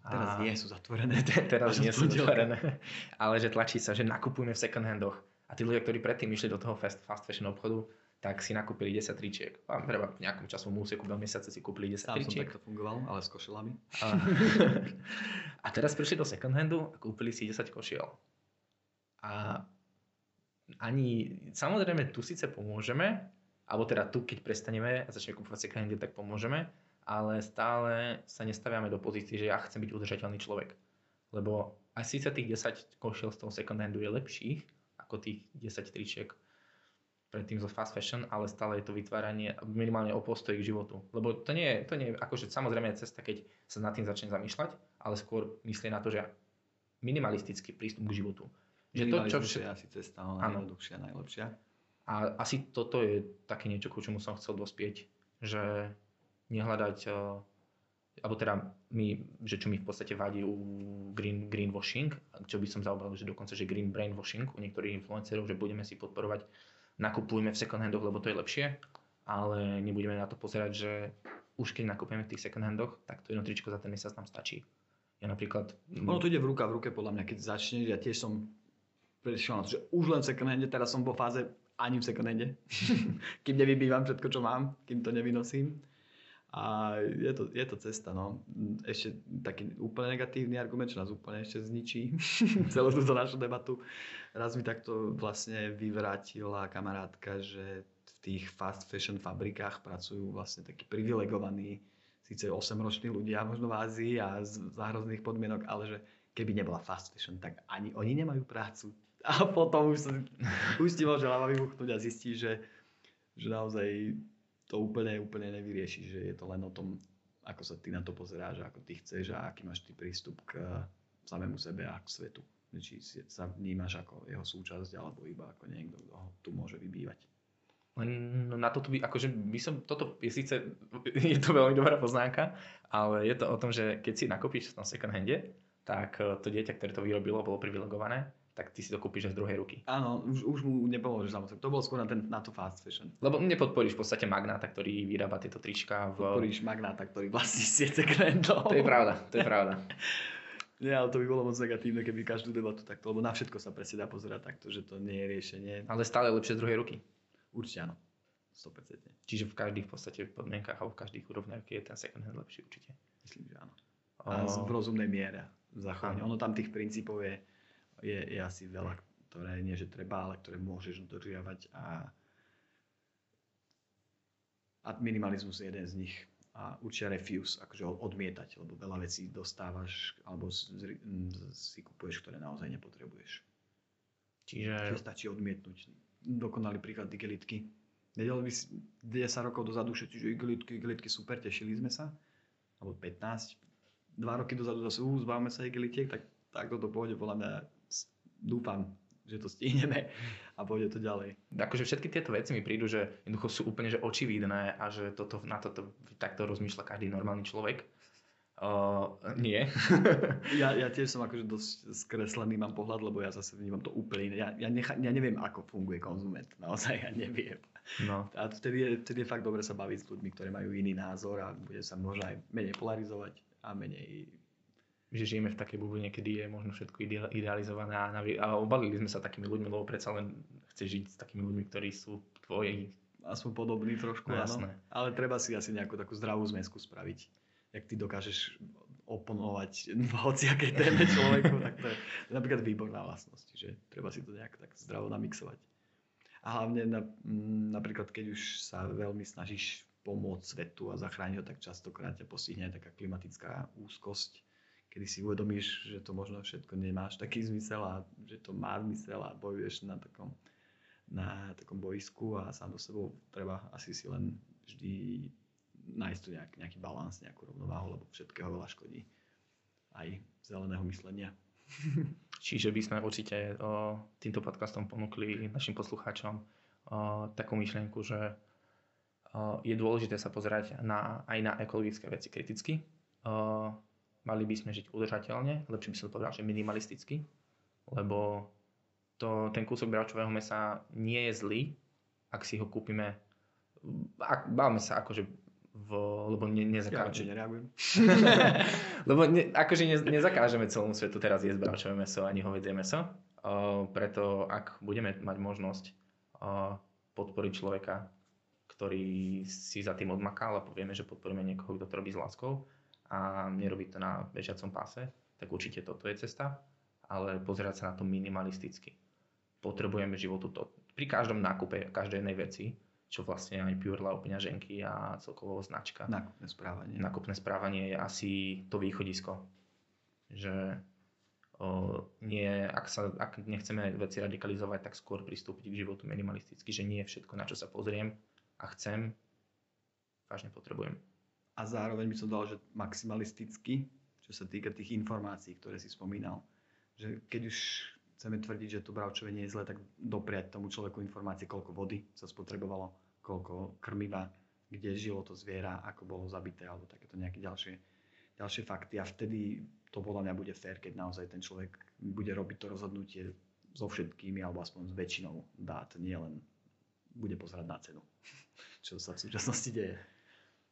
Teraz A- nie sú zatvorené. Te- teraz nie sú pondelka. otvorené, ale že tlačí sa, že nakupujeme v second handoch. A tí ľudia, ktorí predtým išli do toho fast, fast fashion obchodu, tak si nakúpili 10 tričiek. A treba v nejakom časovom úseku do mesiace si kúpili 10 Sám som tričiek. takto fungoval, ale s košelami. A, a teraz prišli do second handu a kúpili si 10 košiel. A ani, samozrejme tu síce pomôžeme, alebo teda tu, keď prestaneme a začneme kúpovať second handy, tak pomôžeme, ale stále sa nestaviame do pozície, že ja chcem byť udržateľný človek. Lebo aj síce tých 10 košiel z toho second handu je lepších ako tých 10 tričiek predtým zo fast fashion, ale stále je to vytváranie minimálne o postoji k životu. Lebo to nie je, to nie je akože samozrejme je cesta, keď sa nad tým začne zamýšľať, ale skôr myslí na to, že minimalistický prístup k životu. Že to, čo Minimalizmus vše... je asi cesta Áno. najjednoduchšia, najlepšia. A asi toto je také niečo, ku čomu som chcel dospieť, že nehľadať, eh, alebo teda my, že čo mi v podstate vadí u green, greenwashing, čo by som zaobral, že dokonca, že green brainwashing u niektorých influencerov, že budeme si podporovať, nakupujme v second handoch, lebo to je lepšie, ale nebudeme na to pozerať, že už keď nakupujeme v tých second handoch, tak to jedno tričko za ten mesiac nám stačí. Ja napríklad... Ono to ide v ruka v ruke podľa mňa, keď začneš, ja tiež som prešiel na to, že už len second hande, teraz som vo fáze ani v second hande, kým nevybývam všetko, čo mám, kým to nevynosím. A je to, je to cesta, no. Ešte taký úplne negatívny argument, čo nás úplne ešte zničí celú túto našu debatu. Raz mi takto vlastne vyvrátila kamarátka, že v tých fast fashion fabrikách pracujú vlastne takí privilegovaní, síce 8-roční ľudia možno v Ázii a z záhrozných podmienok, ale že keby nebola fast fashion, tak ani oni nemajú prácu. A potom už, sa, už ti môže hlava vybuchnúť a zistí, že, že naozaj to úplne, úplne nevyrieši, že je to len o tom, ako sa ty na to pozeráš, ako ty chceš a aký máš ty prístup k samému sebe a k svetu. Či sa vnímaš ako jeho súčasť, alebo iba ako niekto, kto ho tu môže vybývať. Len na toto by, akože by som, toto je síce, je to veľmi dobrá poznámka, ale je to o tom, že keď si v tom second hande, tak eh, to dieťa, ktoré to vyrobilo, bolo privilegované, tak ty si to kúpiš z druhej ruky. Áno, už, už mu nepomôžeš samozrejme. To bolo skôr na, ten, na to fast fashion. Lebo nepodporíš v podstate magnáta, ktorý vyrába tieto trička v... Podporíš magnáta, ktorý vlastní sieť krendov. To je pravda, to je pravda. Nie, ale to by bolo moc negatívne, keby každú debatu takto, lebo na všetko sa presne dá pozerať takto, že to nie je riešenie. Ale stále lepšie z druhej ruky. Určite áno. 100%. Čiže v každých v podstate podmienkach alebo v každých úrovniach je ten second hand lepší určite. Myslím, že áno. A v rozumnej miere zachovanie. Ono tam tých princípov je, je, je asi veľa, ktoré nie, že treba, ale ktoré môžeš dodržiavať a, a minimalizmus je jeden z nich. A určite refuse, akože odmietať, lebo veľa vecí dostávaš alebo si kupuješ, ktoré naozaj nepotrebuješ. Čiže Čiže stačí odmietnúť. Dokonalý príklad igelitky. Vedeli by si 10 rokov dozadu všetci, že igelitky, igelitky super, tešili sme sa. Alebo 15. Dva roky dozadu zase, uh, zbavme sa igelitiek, tak takto to pôjde, podľa mňa dúfam, že to stihneme a pôjde to ďalej. akože všetky tieto veci mi prídu, že jednoducho sú úplne že očividné a že toto, na toto takto rozmýšľa každý normálny človek. Uh, nie. Ja, ja tiež som akože dosť skreslený mám pohľad, lebo ja zase vnímam to úplne iné. Ja, ja, necha, ja neviem, ako funguje konzument. Naozaj ja neviem. No. A vtedy je, vtedy je fakt dobre sa baviť s ľuďmi, ktorí majú iný názor a bude sa možno aj menej polarizovať a menej... že žijeme v takej bubline, kedy je možno všetko ide- idealizované a, a obalili sme sa takými ľuďmi, lebo predsa len chceš žiť s takými ľuďmi, ktorí sú tvoji. Aspoň podobný trošku, No, áno. Ale treba si asi nejakú takú zdravú zmesku spraviť. Jak ty dokážeš oponovať v hociakej téme človeku, tak to je napríklad výborná vlastnosť. Že treba si to nejak tak zdravo namixovať. A hlavne na, napríklad, keď už sa veľmi snažíš pomôcť svetu a zachrániť ho, tak častokrát ťa postihne aj taká klimatická úzkosť, kedy si uvedomíš, že to možno všetko nemáš taký zmysel a že to má zmysel a bojuješ na takom, na takom boisku a sám do sebou treba asi si len vždy nájsť tu nejak, nejaký balans, nejakú rovnováhu, lebo všetkého veľa škodí. Aj zeleného myslenia. Čiže by sme určite o, týmto podcastom ponúkli našim poslucháčom o, takú myšlienku, že o, je dôležité sa pozerať na, aj na ekologické veci kriticky. O, mali by sme žiť udržateľne, lepšie by som povedal, že minimalisticky, lebo to, ten kúsok bravčového mesa nie je zlý, ak si ho kúpime, ak, bávame sa akože v, lebo ne, Ja nezakážeme. radšej nereagujem. Lebo ne, akože ne, nezakážeme celému svetu teraz jesť bravčové meso ani hovedzie meso. O, preto ak budeme mať možnosť o, podporiť človeka, ktorý si za tým odmakal a povieme, že podporíme niekoho, kto to robí s láskou a nerobí to na bežiacom páse, tak určite toto je cesta, ale pozerať sa na to minimalisticky. Potrebujeme životu to. Pri každom nákupe každej jednej veci, čo vlastne aj Pure Love peňaženky a celkovo značka Nákupné správanie. nákupné správanie je asi to východisko. Že o, nie, ak, sa, ak nechceme veci radikalizovať, tak skôr pristúpiť k životu minimalisticky, že nie je všetko, na čo sa pozriem a chcem, vážne potrebujem. A zároveň by som dal, že maximalisticky, čo sa týka tých informácií, ktoré si spomínal. Že keď už chceme tvrdiť, že to bravčové je zle, tak dopriať tomu človeku informácie, koľko vody sa spotrebovalo, koľko krmiva, kde žilo to zviera, ako bolo zabité, alebo takéto nejaké ďalšie, ďalšie fakty. A vtedy to podľa mňa bude fér, keď naozaj ten človek bude robiť to rozhodnutie so všetkými, alebo aspoň s väčšinou dát, nie len bude pozerať na cenu, čo sa v súčasnosti deje.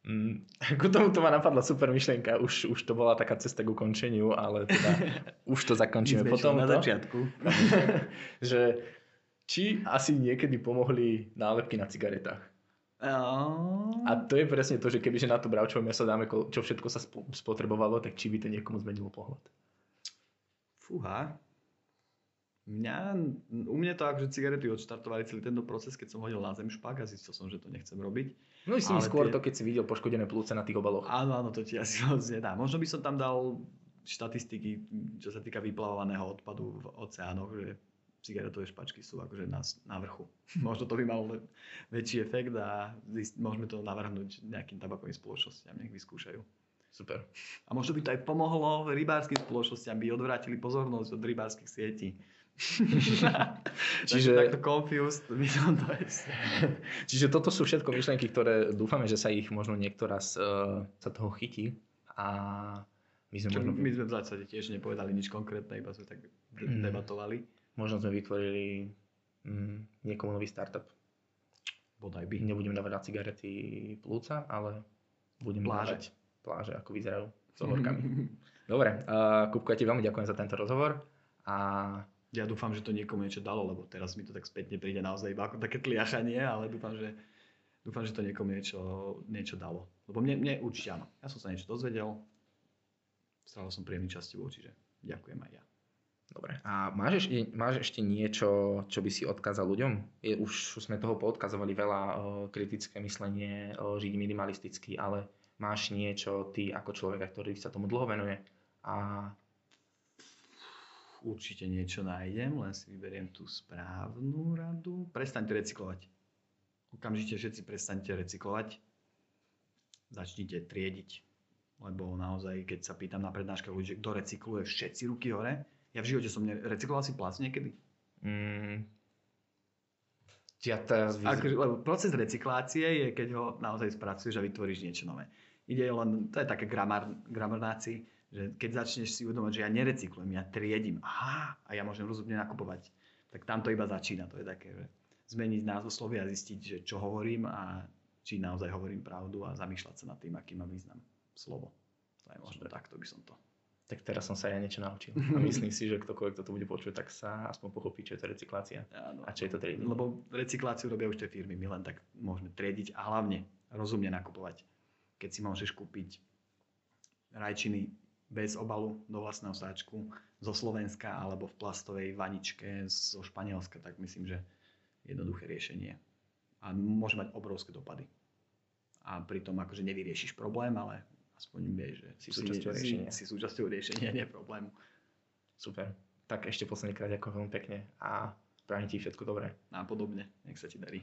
Mm, ku tomu to ma napadla super myšlienka, už, už to bola taká cesta k ukončeniu, ale teda už to zakončíme potom. na začiatku. že či asi niekedy pomohli nálepky na cigaretách. A to je presne to, že kebyže na to bravčové meso dáme, čo všetko sa spo- spotrebovalo, tak či by to niekomu zmenilo pohľad. Fúha. Mňa, u mňa to akože cigarety odštartovali celý tento proces, keď som hodil na zem špak a zistil som, že to nechcem robiť. No myslím Ale skôr tie- to, keď si videl poškodené plúce na tých obaloch. Áno, áno, to ti asi moc nedá. Možno by som tam dal štatistiky, čo sa týka vyplavovaného odpadu v oceánoch, že cigaretové špačky sú akože na, na vrchu. Možno to by malo väčší efekt a môžeme to navrhnúť nejakým tabakovým spoločnosťam, nech vyskúšajú. Super. A možno by to aj pomohlo rybárskym spoločnosťam, by odvrátili pozornosť od rybárskych sietí. Čiže-. Takto confused, by som to. Čiže toto sú všetko myšlienky, ktoré dúfame, že sa ich možno niektorá z, uh, sa toho chytí a my sme Čo, možno, my sme v zásade tiež nepovedali nič konkrétne, iba sme tak Mm. debatovali. možno sme vytvorili mm, niekomu nový startup. Bodaj by. Nebudem dávať na cigarety plúca, ale budem Pláže. pláže, ako vyzerajú s horkami. Dobre, uh, Kupko, ja ti veľmi ďakujem za tento rozhovor a ja dúfam, že to niekomu niečo dalo, lebo teraz mi to tak spätne príde naozaj iba ako také tliachanie, ale dúfam, že, dúfam, že to niekomu niečo, niečo dalo. Lebo mne, mne určite áno. Ja som sa niečo dozvedel, strávil som príjemný čas tebou, čiže ďakujem aj ja. Dobre. A máš ešte, máš ešte niečo, čo by si odkázal ľuďom? Je, už sme toho poodkazovali veľa, o, kritické myslenie, o, žiť minimalisticky, ale máš niečo ty ako človek, ktorý sa tomu dlho venuje a určite niečo nájdem, len si vyberiem tú správnu radu. Prestaňte recyklovať. Okamžite všetci prestaňte recyklovať. Začnite triediť. Lebo naozaj, keď sa pýtam na prednáškach ľudí, kto recykluje, všetci ruky hore. Ja v živote som nerecykloval si plác niekedy. Mm, ja teraz Ako, lebo proces recyklácie je, keď ho naozaj spracuješ a vytvoríš niečo nové. Ide len, to je také gramar, gramarnáci, že keď začneš si uvedomať, že ja nerecyklujem, ja triedím, aha, a ja môžem rozumne nakupovať, tak tam to iba začína. To je také, že zmeniť názvoslovie a zistiť, že čo hovorím a či naozaj hovorím pravdu a zamýšľať sa nad tým, aký má význam slovo. To je možno Dobre. takto by som to. Tak teraz som sa ja niečo naučil. A myslím si, že ktokoľvek to bude počuť, tak sa aspoň pochopí, čo je to recyklácia Áno. a čo je to trading. Lebo recykláciu robia už tie firmy, my len tak môžeme triediť a hlavne rozumne nakupovať. Keď si môžeš kúpiť rajčiny bez obalu do vlastného sáčku zo Slovenska alebo v plastovej vaničke zo Španielska, tak myslím, že jednoduché riešenie. A môže mať obrovské dopady. A pritom akože nevyriešiš problém, ale aspoň vieš, že si súčasťou riešenia. Si, si súčasťou riešenia, nie problému. Super. Tak ešte posledný krát ďakujem veľmi pekne a prajem ti všetko dobré. A podobne. Nech sa ti darí.